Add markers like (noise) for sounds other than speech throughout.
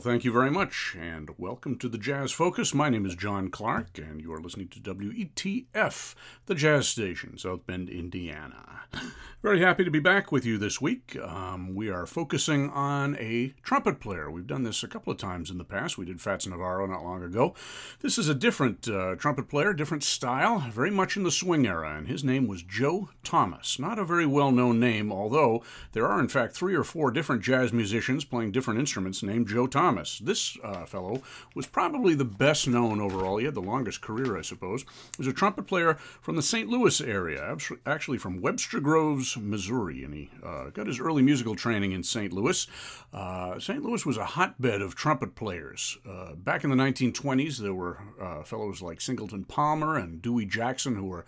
Well, thank you very much, and welcome to the Jazz Focus. My name is John Clark, and you are listening to WETF, the Jazz Station, South Bend, Indiana. Very happy to be back with you this week. Um, we are focusing on a trumpet player. We've done this a couple of times in the past. We did Fats Navarro not long ago. This is a different uh, trumpet player, different style, very much in the swing era, and his name was Joe Thomas. Not a very well known name, although there are, in fact, three or four different jazz musicians playing different instruments named Joe Thomas. This uh, fellow was probably the best known overall. He had the longest career, I suppose. He was a trumpet player from the St. Louis area, actually from Webster Groves, Missouri, and he uh, got his early musical training in St. Louis. Uh, St. Louis was a hotbed of trumpet players. Uh, back in the 1920s, there were uh, fellows like Singleton Palmer and Dewey Jackson who were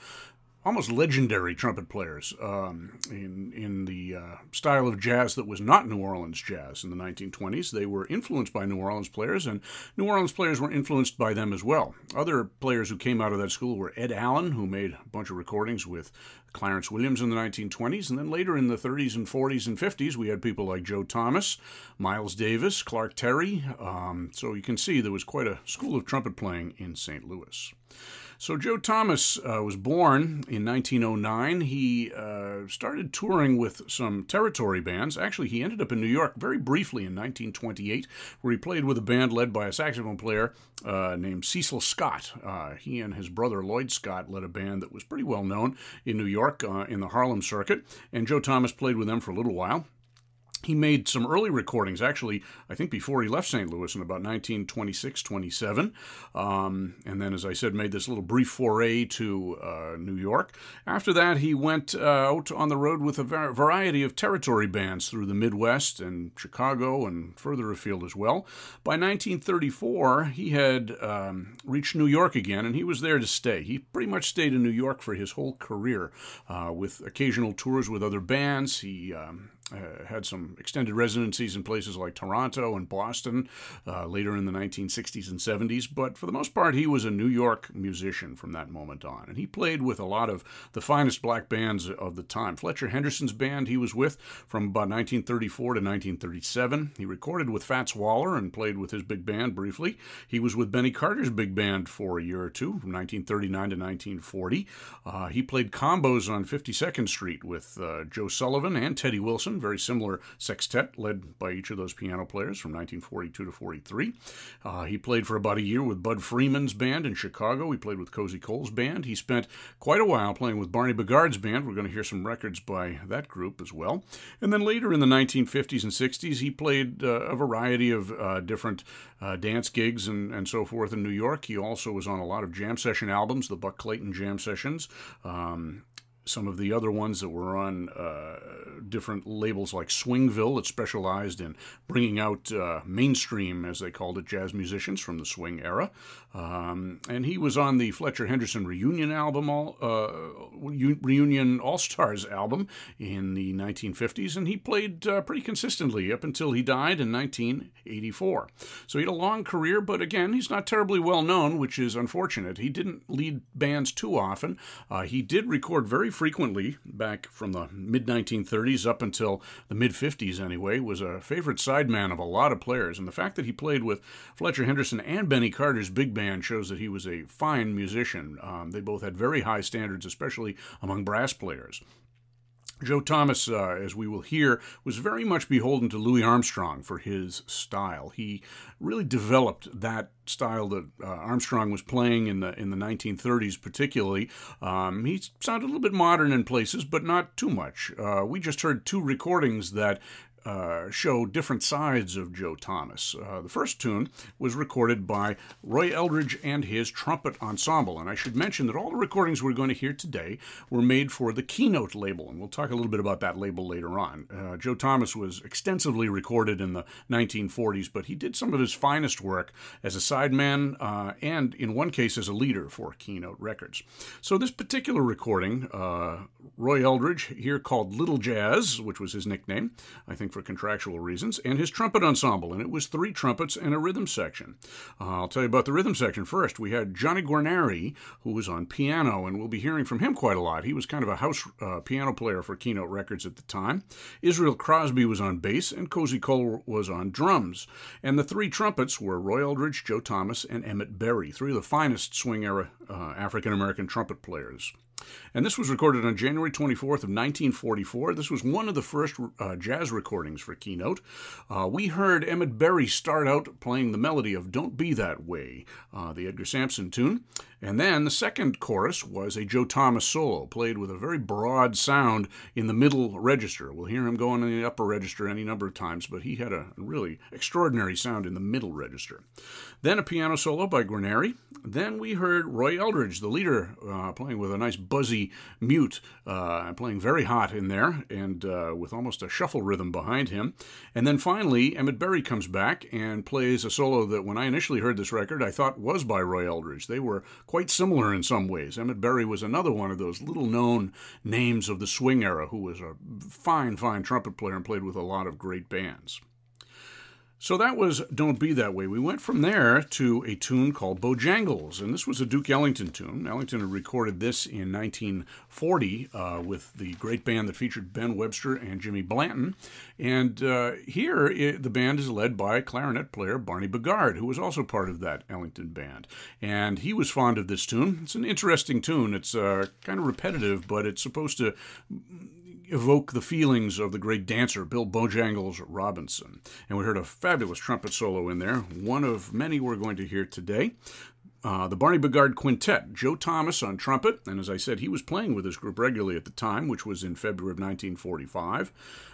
almost legendary trumpet players um, in in the uh, style of jazz that was not New Orleans jazz in the 1920s. They were influenced by New Orleans players, and New Orleans players were influenced by them as well. Other players who came out of that school were Ed Allen, who made a bunch of recordings with Clarence Williams in the 1920s, and then later in the 30s and 40s and 50s, we had people like Joe Thomas, Miles Davis, Clark Terry. Um, so you can see there was quite a school of trumpet playing in St. Louis. So Joe Thomas uh, was born in 1909. He uh, started touring with some territory bands. Actually, he ended up in New York very briefly in 1928, where he played with a band led by a saxophone player uh, named Cecil Scott. Uh, he and his brother Lloyd Scott led a band that was pretty well known in New York uh, in the Harlem circuit, and Joe Thomas played with them for a little while he made some early recordings, actually, I think before he left St. Louis in about 1926 27. Um, and then, as I said, made this little brief foray to uh, New York. After that, he went uh, out on the road with a variety of territory bands through the Midwest and Chicago and further afield as well. By 1934, he had um, reached New York again, and he was there to stay. He pretty much stayed in New York for his whole career, uh, with occasional tours with other bands. He um, uh, had some extended residencies in places like Toronto and Boston uh, later in the 1960s and 70s, but for the most part, he was a New York musician from that moment on. And he played with a lot of the finest black bands of the time. Fletcher Henderson's band he was with from about 1934 to 1937. He recorded with Fats Waller and played with his big band briefly. He was with Benny Carter's big band for a year or two, from 1939 to 1940. Uh, he played combos on 52nd Street with uh, Joe Sullivan and Teddy Wilson very similar sextet led by each of those piano players from 1942 to 43. Uh, he played for about a year with Bud Freeman's band in Chicago. He played with Cozy Cole's band. He spent quite a while playing with Barney Bigard's band. We're going to hear some records by that group as well. And then later in the 1950s and 60s, he played uh, a variety of uh, different uh, dance gigs and, and so forth in New York. He also was on a lot of jam session albums, the Buck Clayton jam sessions. Um, some of the other ones that were on uh, different labels like Swingville that specialized in bringing out uh, mainstream, as they called it, jazz musicians from the swing era. Um, and he was on the Fletcher Henderson reunion album, all, uh, reunion All Stars album in the 1950s, and he played uh, pretty consistently up until he died in 1984. So he had a long career, but again, he's not terribly well known, which is unfortunate. He didn't lead bands too often. Uh, he did record very frequently back from the mid 1930s up until the mid 50s, anyway, was a favorite sideman of a lot of players. And the fact that he played with Fletcher Henderson and Benny Carter's big band shows that he was a fine musician. Um, they both had very high standards, especially among brass players. Joe Thomas, uh, as we will hear, was very much beholden to Louis Armstrong for his style. He really developed that style that uh, Armstrong was playing in the in the 1930s, particularly. Um, he sounded a little bit modern in places, but not too much. Uh, we just heard two recordings that uh, show different sides of Joe Thomas. Uh, the first tune was recorded by Roy Eldridge and his trumpet ensemble. And I should mention that all the recordings we're going to hear today were made for the Keynote label. And we'll talk a little bit about that label later on. Uh, Joe Thomas was extensively recorded in the 1940s, but he did some of his finest work as a sideman uh, and, in one case, as a leader for Keynote Records. So, this particular recording, uh, Roy Eldridge, here called Little Jazz, which was his nickname, I think for contractual reasons, and his trumpet ensemble, and it was three trumpets and a rhythm section. Uh, I'll tell you about the rhythm section first. We had Johnny Guarnieri, who was on piano, and we'll be hearing from him quite a lot. He was kind of a house uh, piano player for Keynote Records at the time. Israel Crosby was on bass, and Cozy Cole was on drums. And the three trumpets were Roy Eldridge, Joe Thomas, and Emmett Berry, three of the finest swing era uh, African American trumpet players. And this was recorded on January 24th of 1944. This was one of the first uh, jazz recordings for Keynote. Uh, we heard Emmett Berry start out playing the melody of Don't Be That Way, uh, the Edgar Sampson tune. And then the second chorus was a Joe Thomas solo, played with a very broad sound in the middle register. We'll hear him going in the upper register any number of times, but he had a really extraordinary sound in the middle register. Then a piano solo by Guarnieri. Then we heard Roy Eldridge, the leader, uh, playing with a nice buzzy mute, uh, playing very hot in there, and uh, with almost a shuffle rhythm behind him. And then finally, Emmett Berry comes back and plays a solo that, when I initially heard this record, I thought was by Roy Eldridge. They were quite similar in some ways. Emmett Berry was another one of those little known names of the swing era who was a fine, fine trumpet player and played with a lot of great bands. So that was Don't Be That Way. We went from there to a tune called Bojangles, and this was a Duke Ellington tune. Ellington had recorded this in 1940 uh, with the great band that featured Ben Webster and Jimmy Blanton. And uh, here, it, the band is led by clarinet player Barney Bigard, who was also part of that Ellington band. And he was fond of this tune. It's an interesting tune. It's uh, kind of repetitive, but it's supposed to evoke the feelings of the great dancer Bill Bojangles Robinson. And we heard a fabulous trumpet solo in there, one of many we're going to hear today. Uh, the Barney Bigard Quintet, Joe Thomas on trumpet, and as I said, he was playing with this group regularly at the time, which was in February of 1945.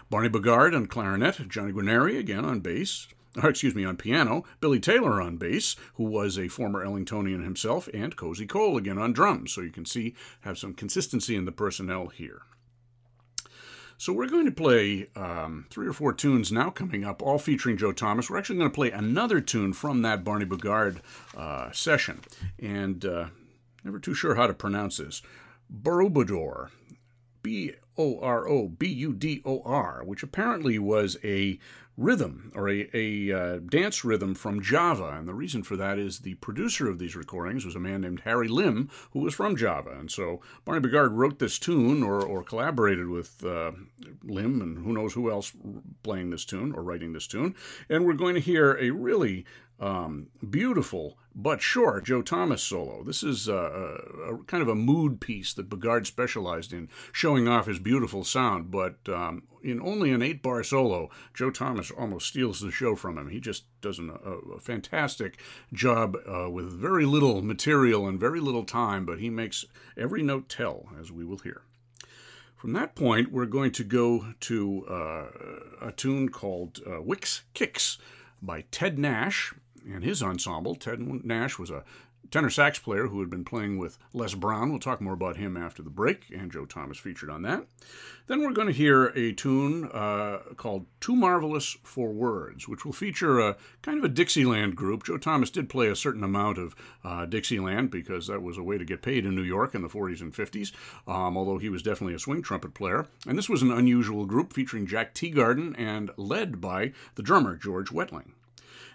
Barney Bigard on clarinet, Johnny Guarnieri again on bass, or excuse me, on piano, Billy Taylor on bass, who was a former Ellingtonian himself, and Cozy Cole again on drums. So you can see, have some consistency in the personnel here. So we're going to play um, three or four tunes now coming up, all featuring Joe Thomas. We're actually going to play another tune from that Barney Bigard uh, session, and uh, never too sure how to pronounce this. Borobudor, B O R O B U D O R, which apparently was a rhythm or a, a uh, dance rhythm from Java. And the reason for that is the producer of these recordings was a man named Harry Lim, who was from Java. And so Barney Bigard wrote this tune or, or collaborated with uh, Lim and who knows who else playing this tune or writing this tune. And we're going to hear a really um, beautiful but short Joe Thomas solo. This is a, a, a, kind of a mood piece that Bigard specialized in, showing off his beautiful sound. But um, in only an eight bar solo, Joe Thomas almost steals the show from him. He just does an, a, a, fantastic job uh, with very little material and very little time, but he makes every note tell, as we will hear. From that point, we're going to go to uh, a tune called uh, Wicks Kicks by Ted Nash and his ensemble. Ted Nash was a tenor sax player who had been playing with Les Brown. We'll talk more about him after the break, and Joe Thomas featured on that. Then we're going to hear a tune uh, called Too Marvelous for Words, which will feature a kind of a Dixieland group. Joe Thomas did play a certain amount of uh, Dixieland because that was a way to get paid in New York in the 40s and 50s, um, although he was definitely a swing trumpet player. And this was an unusual group featuring Jack Teagarden and led by the drummer George Wettling.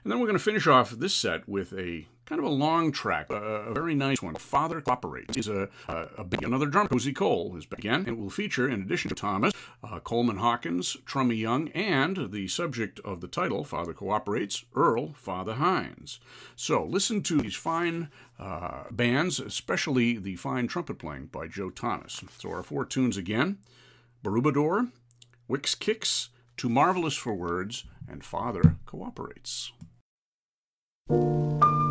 And then we're going to finish off this set with a kind of a long track, a, a very nice one. Father Cooperates is a, a, a big, another drummer, Cozy Cole, is again. It will feature, in addition to Thomas, uh, Coleman Hawkins, Trummy Young, and the subject of the title, Father Cooperates, Earl Father Hines. So listen to these fine uh, bands, especially the fine trumpet playing by Joe Thomas. So our four tunes again Borobudor, Wicks Kicks, Too Marvelous for Words, and Father Cooperates. Well,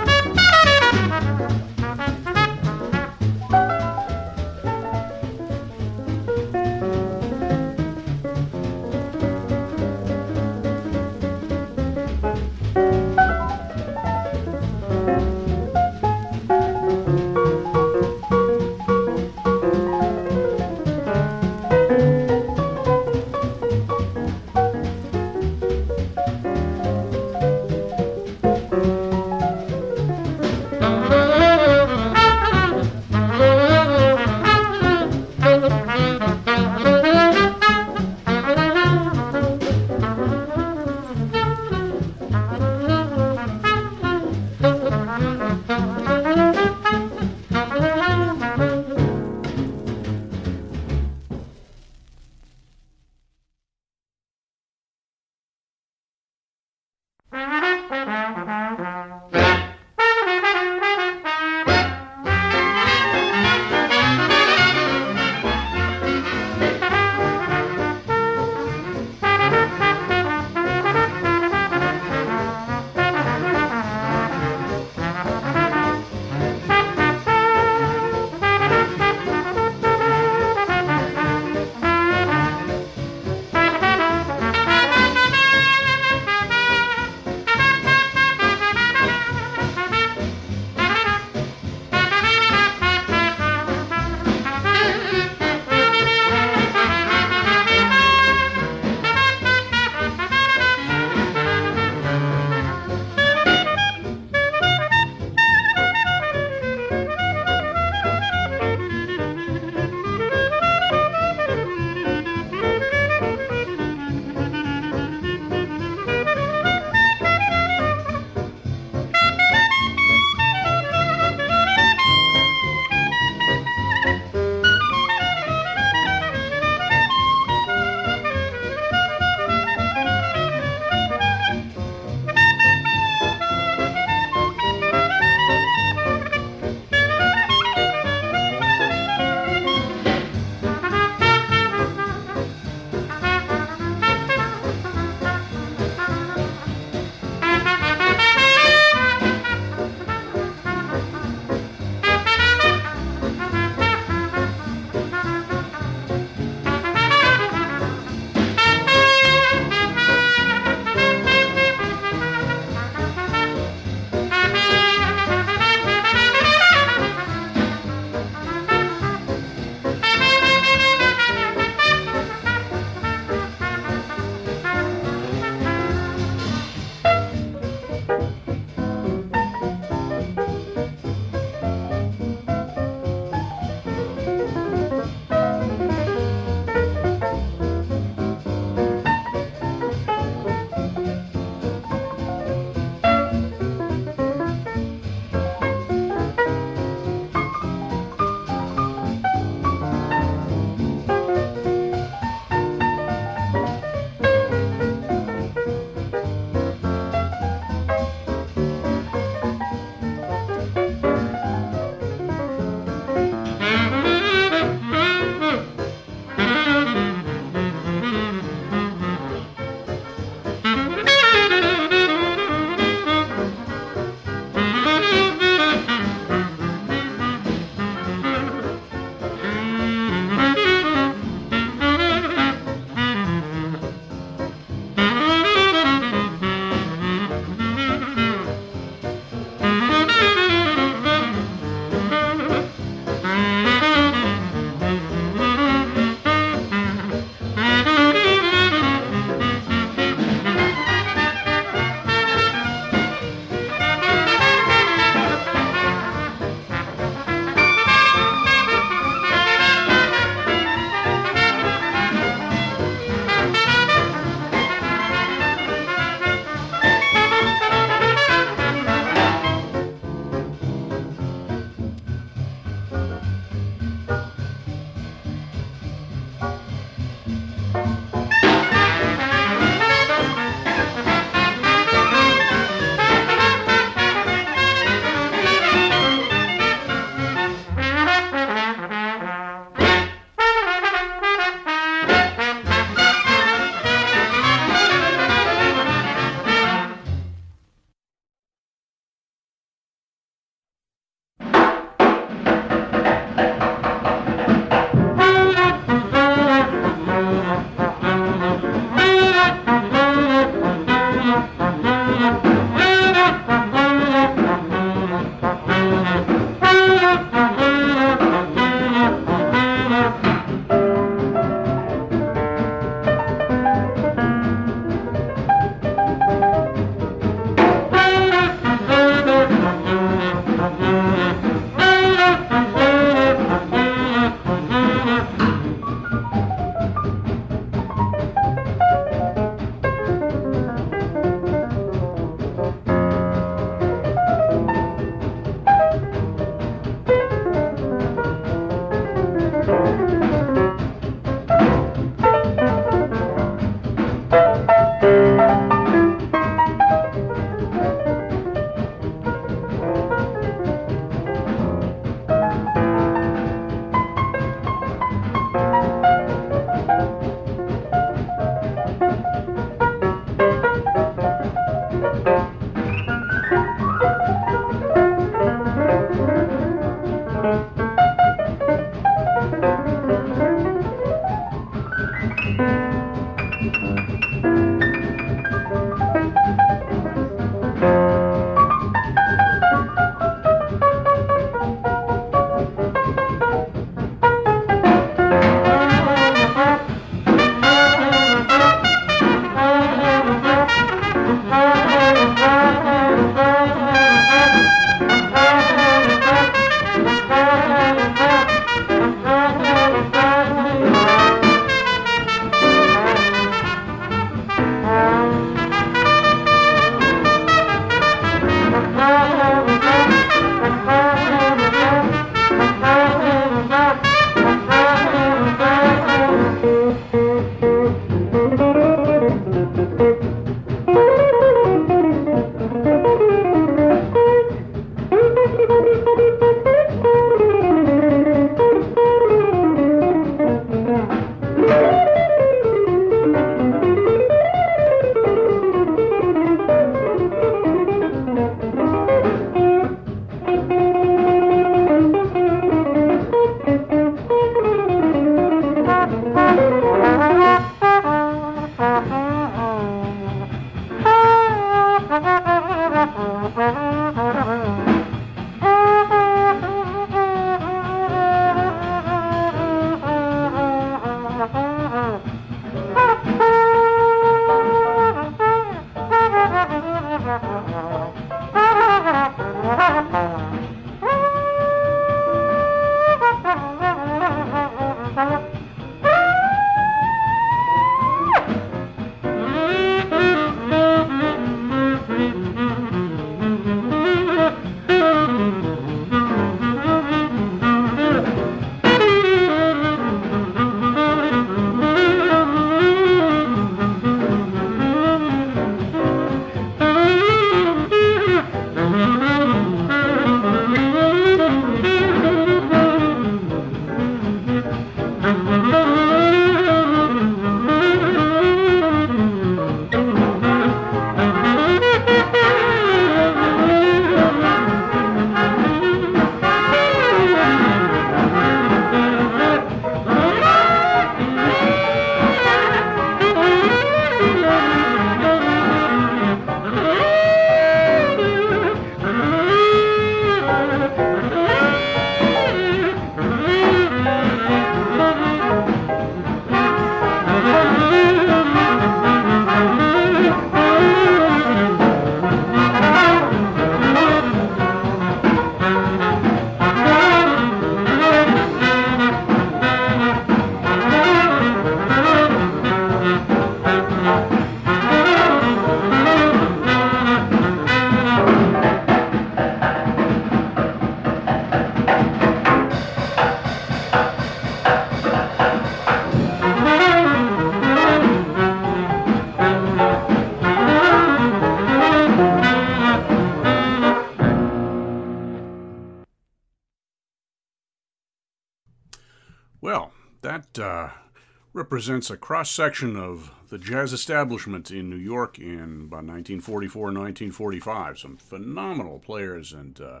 represents a cross section of the jazz establishment in New York in about 1944 1945. Some phenomenal players and uh,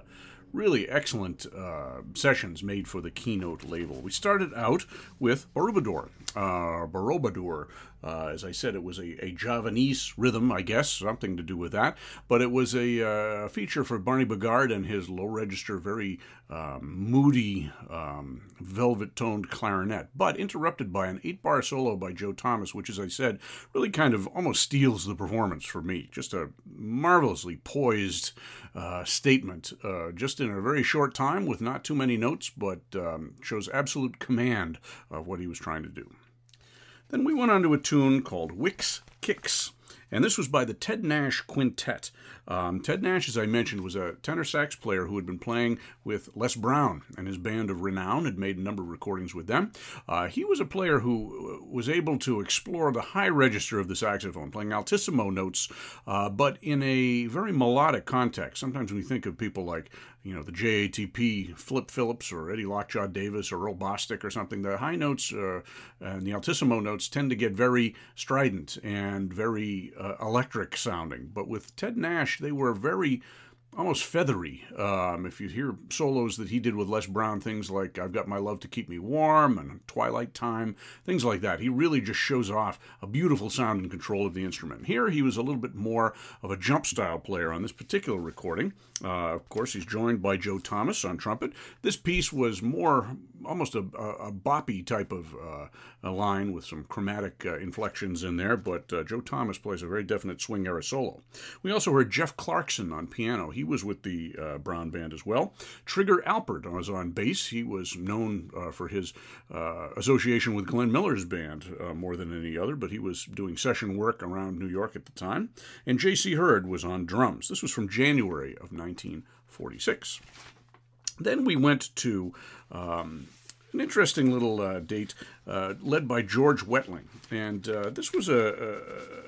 really excellent uh, sessions made for the Keynote label. We started out with Borobudur, uh. Uh, as I said, it was a, a, Javanese rhythm, I guess, something to do with that. But it was a uh, feature for Barney Bigard and his low register, very um, moody, um, velvet toned clarinet, but interrupted by an eight bar solo by Joe Thomas, which, as I said, really kind of almost steals the performance for me. Just a marvelously poised uh, statement, uh, just in a very short time with not too many notes, but um, shows absolute command of what he was trying to do. Then we went on to a tune called Wicks Kicks. And this was by the Ted Nash Quintet. Um, Ted Nash, as I mentioned, was a tenor sax player who had been playing with Les Brown and his band of renown, had made a number of recordings with them. Uh, he was a player who was able to explore the high register of the saxophone, playing altissimo notes, uh, but in a very melodic context. Sometimes we think of people like you know, the JATP, Flip Phillips or Eddie Lockjaw Davis or Earl Bostic or something, the high notes uh, and the altissimo notes tend to get very strident and very uh, electric sounding. But with Ted Nash, they were very almost feathery. Um, if you hear solos that he did with Les Brown, things like I've Got My Love to Keep Me Warm and Twilight Time, things like that, he really just shows off a beautiful sound and control of the instrument. Here he was a little bit more of a jump style player on this particular recording. Uh, of course, he's joined by Joe Thomas on trumpet. This piece was more almost a, a, boppy type of uh, line with some chromatic uh, inflections in there, but uh, Joe Thomas plays a very definite swing era solo. We also heard Geoff Clarkson on piano. He was with the uh, Brown Band as well. Trigger Alpert was on bass. He was known uh, for his uh, association with Glenn Miller's band more than any other, but he was doing session work around New York at the time. And J.C. Heard was on drums. This was from January of 1946. Then we went to um, an interesting little uh, date uh, led by George Wettling. And uh, this was a,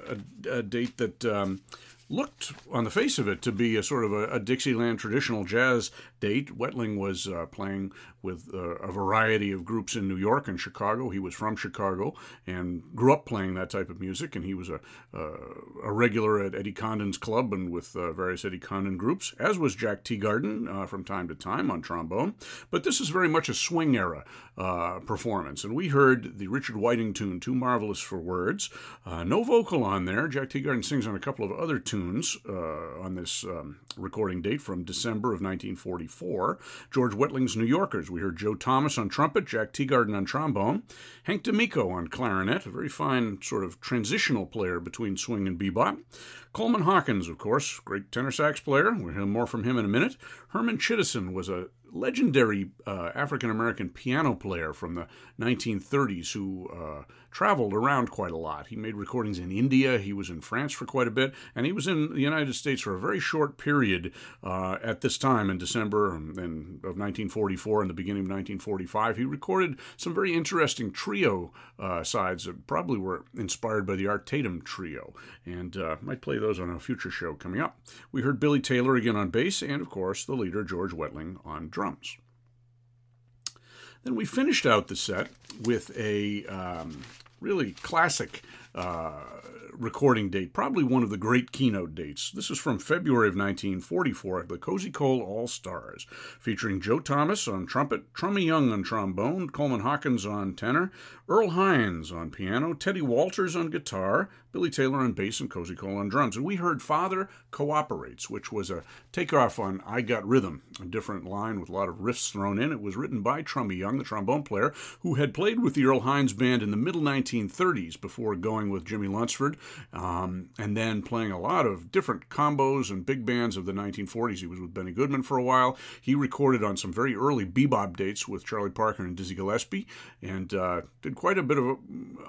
a, a date that um, looked on the face of it to be a sort of a, a Dixieland traditional jazz date. Wettling was uh, playing with uh, a variety of groups in New York and Chicago. He was from Chicago and grew up playing that type of music, and he was a, uh, a regular at Eddie Condon's club and with uh, various Eddie Condon groups, as was Jack Teagarden uh, from time to time on trombone. But this is very much a swing era performance, and we heard the Richard Whiting tune, Too Marvelous for Words. No vocal on there. Jack Teagarden sings on a couple of other tunes on this um, recording date from December of 1944. George Wettling's New Yorkers we heard Joe Thomas on trumpet, Jack Teagarden on trombone, Hank D'Amico on clarinet, a very fine sort of transitional player between swing and bebop. Coleman Hawkins, of course, great tenor sax player. We'll hear more from him in a minute. Herman Chittison was a legendary uh, African American piano player from the 1930s who uh, traveled around quite a lot. He made recordings in India, he was in France for quite a bit, and he was in the United States for a very short period uh, at this time in December of 1944 and the beginning of 1945. He recorded some very interesting trio uh, sides that probably were inspired by the Art Tatum trio, and uh, might play those on a future show coming up. We heard Billy Taylor again on bass, and of course, the leader, George Wettling, on drums. Then we finished out the set with a um, really classic uh, recording date, probably one of the great keynote dates. This is from February of 1944, the Cozy Cole All Stars, featuring Joe Thomas on trumpet, Trummy Young on trombone, Coleman Hawkins on tenor, Earl Hines on piano, Teddy Walters on guitar, Billy Taylor on bass, and Cozy Cole on drums. And we heard Father Cooperates, which was a takeoff on I Got Rhythm, a different line with a lot of riffs thrown in. It was written by Trummy Young, the trombone player, who had played with the Earl Hines Band in the middle 1930s before going with Jimmie Lunceford, um, and then playing a lot of different combos and big bands of the 1940s. He was with Benny Goodman for a while. He recorded on some very early bebop dates with Charlie Parker and Dizzy Gillespie, and uh, did quite a bit of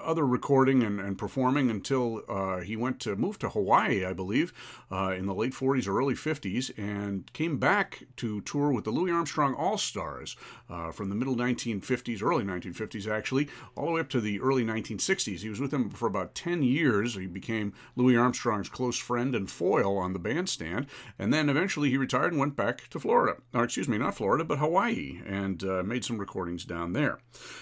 other recording and, and performing until uh, he went to move to Hawaii, I believe, uh, in the late 40s or early 50s, and came back to tour with the Louis Armstrong All Stars uh, from the middle 1950s, early 1950s actually, all the way up to the early 1960s. He was with them for about about 10 years. He became Louis Armstrong's close friend and foil on the bandstand, and then eventually he retired and went back to Florida. Or, excuse me, not Florida, but Hawaii, and uh, made some recordings down there.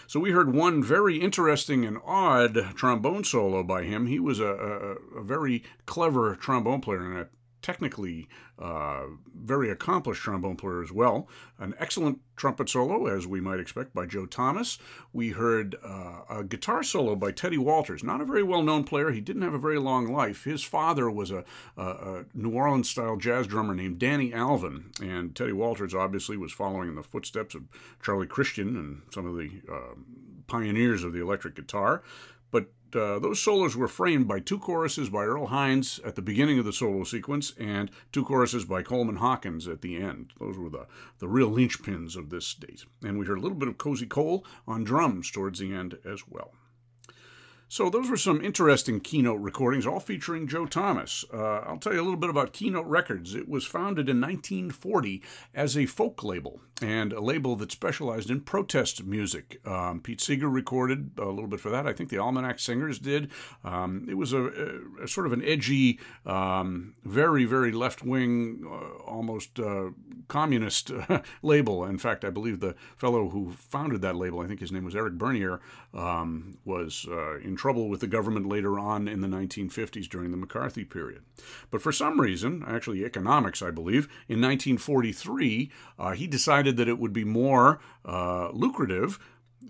So we heard one very interesting and odd trombone solo by him. He was a, a, a very clever trombone player and a technically uh, very accomplished trombone player as well. An excellent trumpet solo, as we might expect, by Joe Thomas. We heard uh, a guitar solo by Teddy Walters, not a very well known player. He didn't have a very long life. His father was a, a, a New Orleans style jazz drummer named Danny Alvin, and Teddy Walters obviously was following in the footsteps of Charlie Christian and some of the uh, pioneers of the electric guitar. But uh, those solos were framed by two choruses by Earl Hines at the beginning of the solo sequence and two choruses by Coleman Hawkins at the end. Those were the, the real linchpins of this date. And we heard a little bit of Cozy Cole on drums towards the end as well. So, those were some interesting keynote recordings, all featuring Joe Thomas. Uh, I'll tell you a little bit about Keynote Records. It was founded in 1940 as a folk label and a label that specialized in protest music. Um, Pete Seeger recorded a little bit for that. I think the Almanac Singers did. Um, it was a, a, a, sort of an edgy, um, very, very left wing, uh, almost uh, communist (laughs) label. In fact, I believe the fellow who founded that label, I think his name was Eric Bernay, um, was uh, in trouble with the government later on in the 1950s during the McCarthy period. But for some reason, actually economics, I believe, in 1943, uh, he decided that it would be more uh, lucrative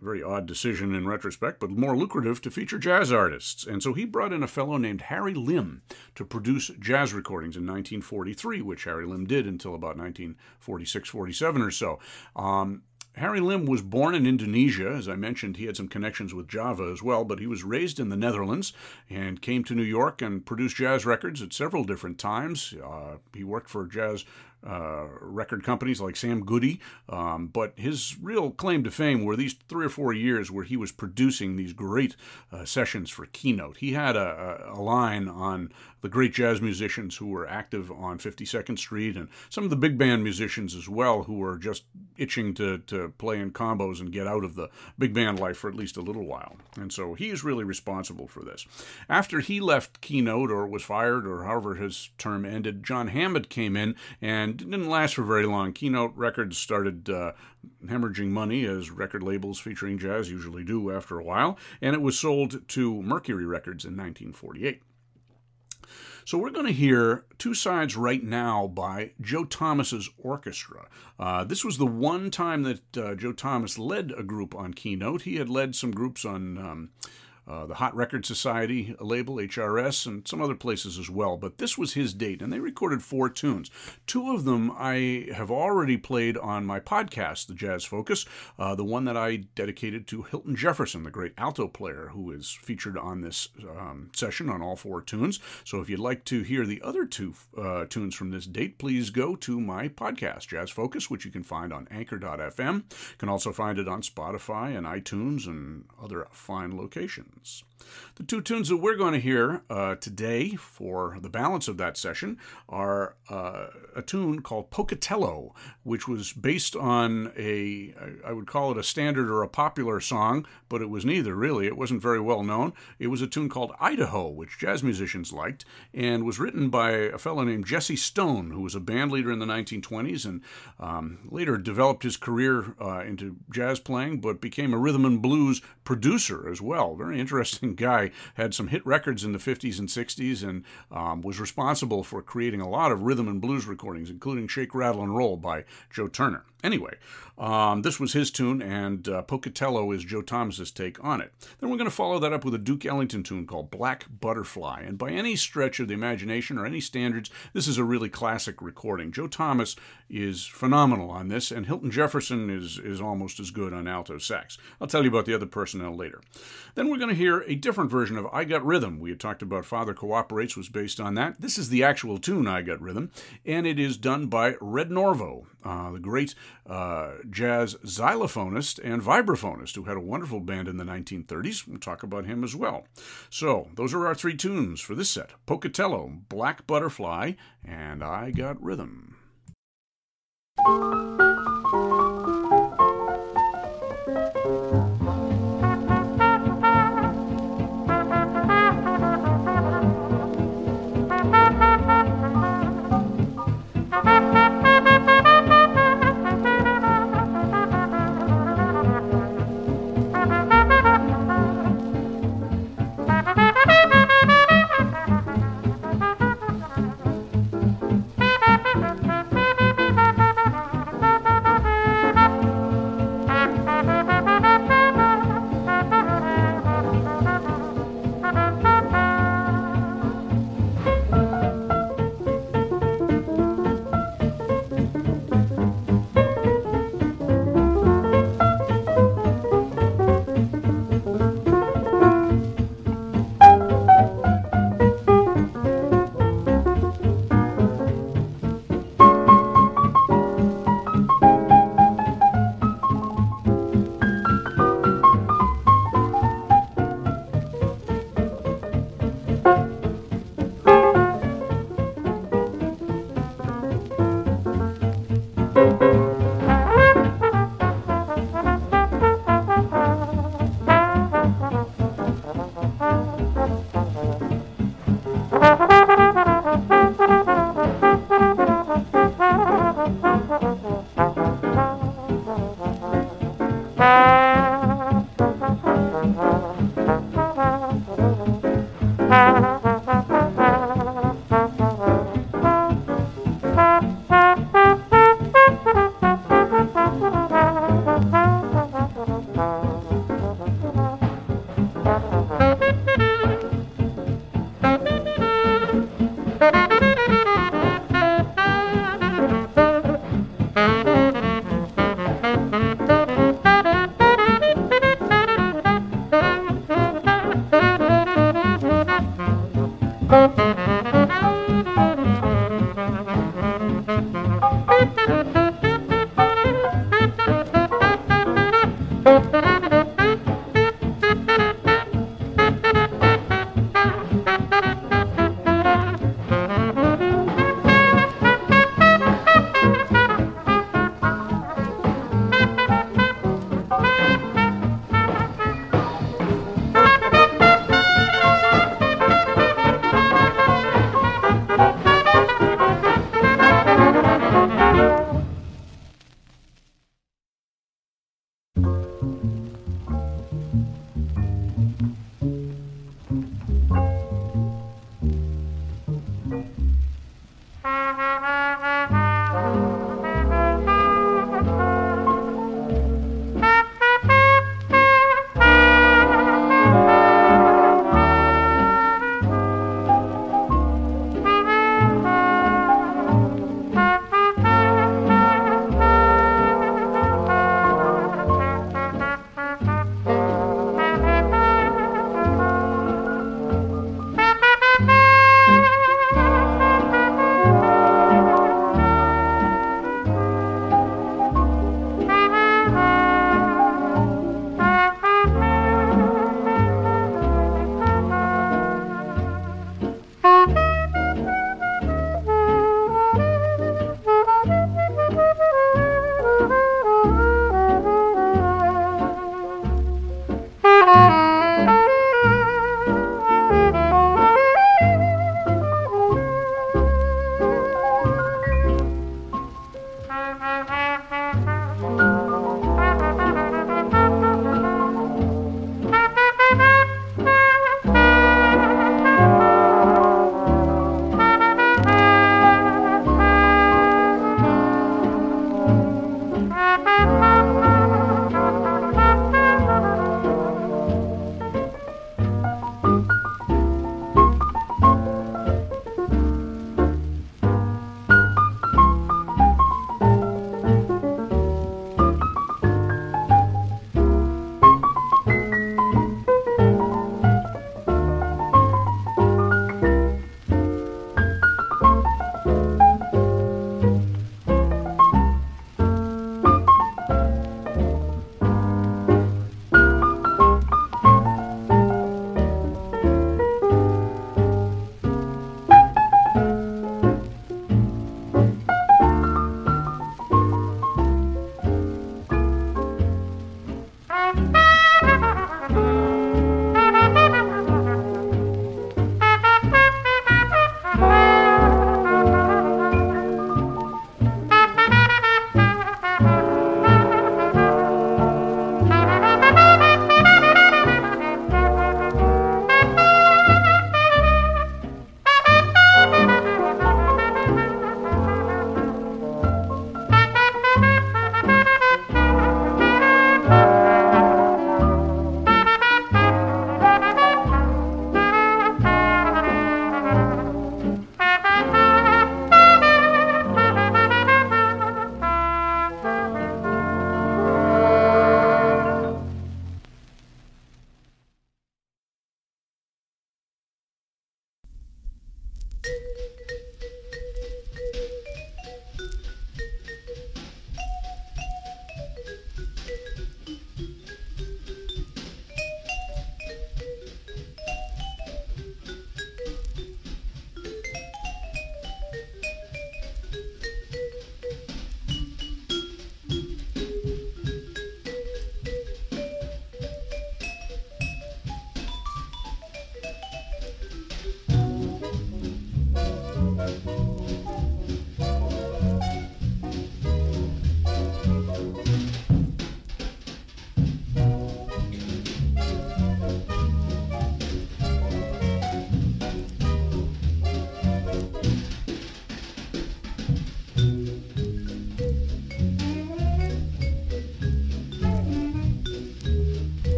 very odd decision in retrospect, but more lucrative to feature jazz artists. And so he brought in a fellow named Harry Lim to produce jazz recordings in 1943, which Harry Lim did until about 1946 47 or so. Um, Harry Lim was born in Indonesia. As I mentioned, he had some connections with Java as well, but he was raised in the Netherlands and came to New York and produced jazz records at several different times. Uh, he worked for jazz uh, record companies like Sam Goody. Um, but his real claim to fame were these three or four years where he was producing these great uh, sessions for Keynote. He had a, a, line on the great jazz musicians who were active on 52nd Street and some of the big band musicians as well who were just itching to, to play in combos and get out of the big band life for at least a little while. And so he is really responsible for this. After he left Keynote or was fired or however his term ended, John Hammond came in and didn't last for very long. Keynote Records started uh, hemorrhaging money, as record labels featuring jazz usually do after a while, and it was sold to Mercury Records in 1948. So we're going to hear two sides right now by Joe Thomas's orchestra. Uh, this was the one time that uh, Joe Thomas led a group on Keynote. He had led some groups on. Um, uh, the Hot Record Society label, HRS, and some other places as well. But this was his date, and they recorded four tunes. Two of them I have already played on my podcast, The Jazz Focus, uh, the one that I dedicated to Hilton Jefferson, the great alto player who is featured on this um, session on all four tunes. So if you'd like to hear the other two uh, tunes from this date, please go to my podcast, Jazz Focus, which you can find on anchor.fm. You can also find it on Spotify and iTunes and other fine locations tunes. The two tunes that we're going to hear uh, today for the balance of that session are uh, a tune called Pocatello, which was based on a, I would call it a standard or a popular song, but it was neither really. It wasn't very well known. It was a tune called Idaho, which jazz musicians liked, and was written by a fellow named Jesse Stone, who was a band leader in the 1920s and um, later developed his career uh, into jazz playing, but became a rhythm and blues producer as well. Very interesting guy, had some hit records in the 50s and 60s, and um, was responsible for creating a lot of rhythm and blues recordings, including Shake, Rattle, and Roll by Joe Turner. Anyway, um, this was his tune, and uh, Pocatello is Joe Thomas's take on it. Then we're going to follow that up with a Duke Ellington tune called Black Butterfly. And by any stretch of the imagination or any standards, this is a really classic recording. Joe Thomas is phenomenal on this, and Hilton Jefferson is, is almost as good on alto sax. I'll tell you about the other personnel later. Then we're going to hear a different version of I Got Rhythm. We had talked about Father Cooperates was based on that. This is the actual tune, I Got Rhythm, and it is done by Red Norvo, uh, the great uh, jazz xylophonist and vibraphonist who had a wonderful band in the 1930s. We'll talk about him as well. So, those are our three tunes for this set Pocatello, Black Butterfly, and I Got Rhythm.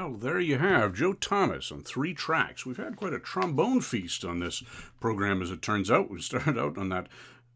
Well, there you have Joe Thomas on three tracks. We've had quite a trombone feast on this program, as it turns out. We started out on that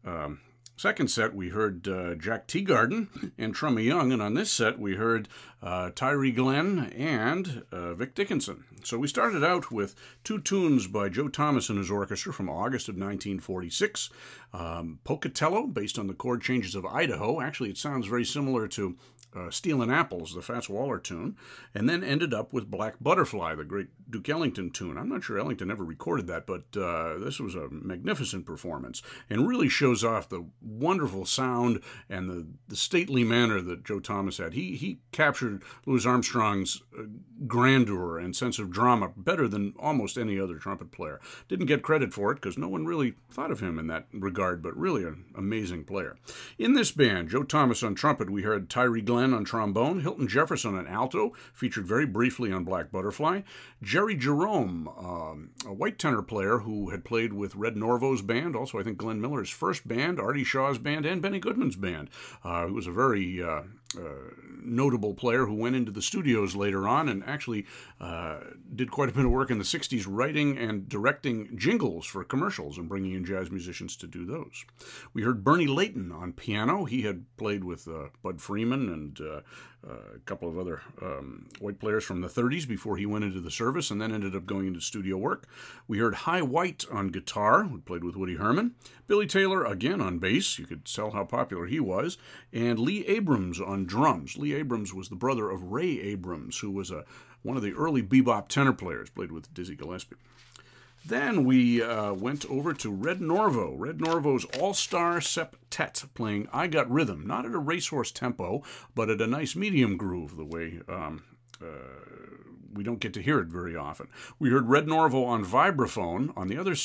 um, second set, we heard uh, Jack Teagarden and Trummy Young, and on this set, we heard uh, Tyree Glenn and uh, Vic Dickenson. So we started out with two tunes by Joe Thomas and his orchestra from August of 1946. Um, Pocatello, based on the chord changes of Idaho. Actually, it sounds very similar to uh, Stealin' Apples, the Fats Waller tune, and then ended up with Black Butterfly, the great Duke Ellington tune. I'm not sure Ellington ever recorded that, but uh, this was a magnificent performance and really shows off the wonderful sound and the, the stately manner that Joe Thomas had. He, he captured Louis Armstrong's uh, grandeur and sense of drama better than almost any other trumpet player. Didn't get credit for it because no one really thought of him in that regard, but really an amazing player. In this band, Joe Thomas on trumpet, we heard Tyree Glenn Glenn on trombone, Hilton Jefferson on alto, featured very briefly on Black Butterfly, Jerry Jerome, um, a white tenor player who had played with Red Norvo's band, also I think Glenn Miller's first band, Artie Shaw's band, and Benny Goodman's band. Uh, was a very uh, uh, notable player who went into the studios later on and actually uh, did quite a bit of work in the 60s writing and directing jingles for commercials and bringing in jazz musicians to do those. We heard Bernie Leighton on piano. He had played with uh, Bud Freeman and uh, uh, a couple of other um, white players from the 30s before he went into the service and then ended up going into studio work. We heard Hy White on guitar, who played with Woody Herman. Billy Taylor again on bass. You could tell how popular he was. And Lee Abrams on drums. Lee Abrams was the brother of Ray Abrams, who was a one of the early bebop tenor players, played with Dizzy Gillespie. Then we uh, went over to Red Norvo, Red Norvo's All Star Septet, playing I Got Rhythm, not at a racehorse tempo, but at a nice medium groove, the way um, uh, we don't get to hear it very often. We heard Red Norvo on vibraphone on the other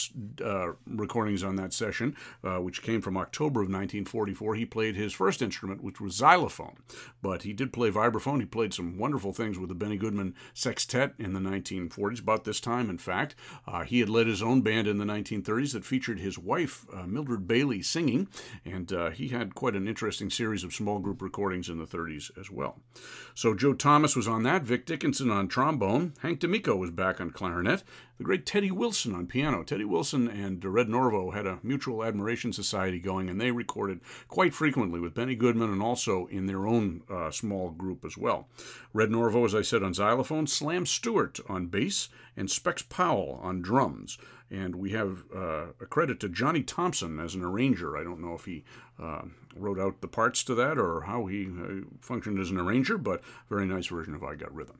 uh, recordings on that session, uh, which came from October of 1944. He played his first instrument, which was xylophone, but he did play vibraphone. He played some wonderful things with the Benny Goodman Sextet in the 1940s, about this time, in fact. Uh, he had led his own band in the 1930s that featured his wife, uh, Mildred Bailey, singing, and uh, he had quite an interesting series of small group recordings in the 30s as well. So Joe Thomas was on that, Vic Dickenson on trombone trombone. Hank D'Amico was back on clarinet. The great Teddy Wilson on piano. Teddy Wilson and Red Norvo had a mutual admiration society going, and they recorded quite frequently with Benny Goodman and also in their own uh, small group as well. Red Norvo, as I said, on xylophone, Slam Stewart on bass, and Specs Powell on drums. And we have uh, a credit to Johnny Thompson as an arranger. I don't know if he uh, wrote out the parts to that or how he uh, functioned as an arranger, but very nice version of I Got Rhythm.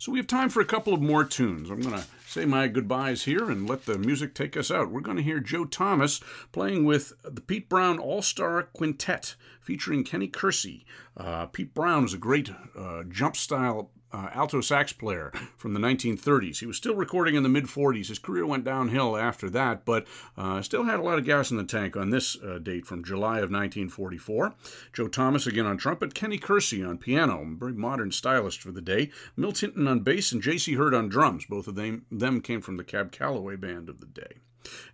So we have time for a couple of more tunes. I'm going to say my goodbyes here and let the music take us out. We're going to hear Joe Thomas playing with the Pete Brown All Star Quintet featuring Kenny Kersey. Uh, Pete Brown is a great uh, jump style uh, alto sax player from the 1930s. He was still recording in the mid 40s. His career went downhill after that, but uh, still had a lot of gas in the tank on this uh, date from July of 1944. Joe Thomas again on trumpet, Kenny Kersey on piano, very modern stylist for the day, Milt Hinton on bass, and J.C. Heard on drums. Both of them, them came from the Cab Calloway band of the day.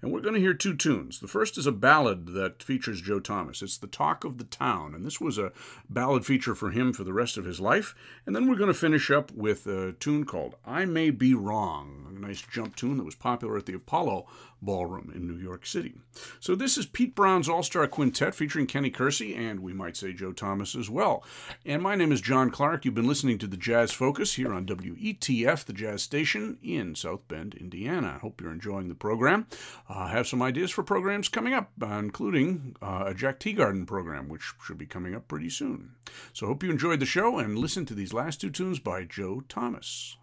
And we're going to hear two tunes. The first is a ballad that features Joe Thomas. It's The Talk of the Town, and this was a ballad feature for him for the rest of his life. And then we're going to finish up with a tune called I May Be Wrong, a nice jump tune that was popular at the Apollo Ballroom in New York City. So this is Pete Brown's All Star Quintet featuring Kenny Kersey and we might say Joe Thomas as well. And my name is John Clark. You've been listening to the Jazz Focus here on WETF, the Jazz Station in South Bend, Indiana. I hope you're enjoying the program. Uh, I have some ideas for programs coming up, uh, including uh, a Jack Teagarden program, which should be coming up pretty soon. So hope you enjoyed the show and listen to these last two tunes by Joe Thomas.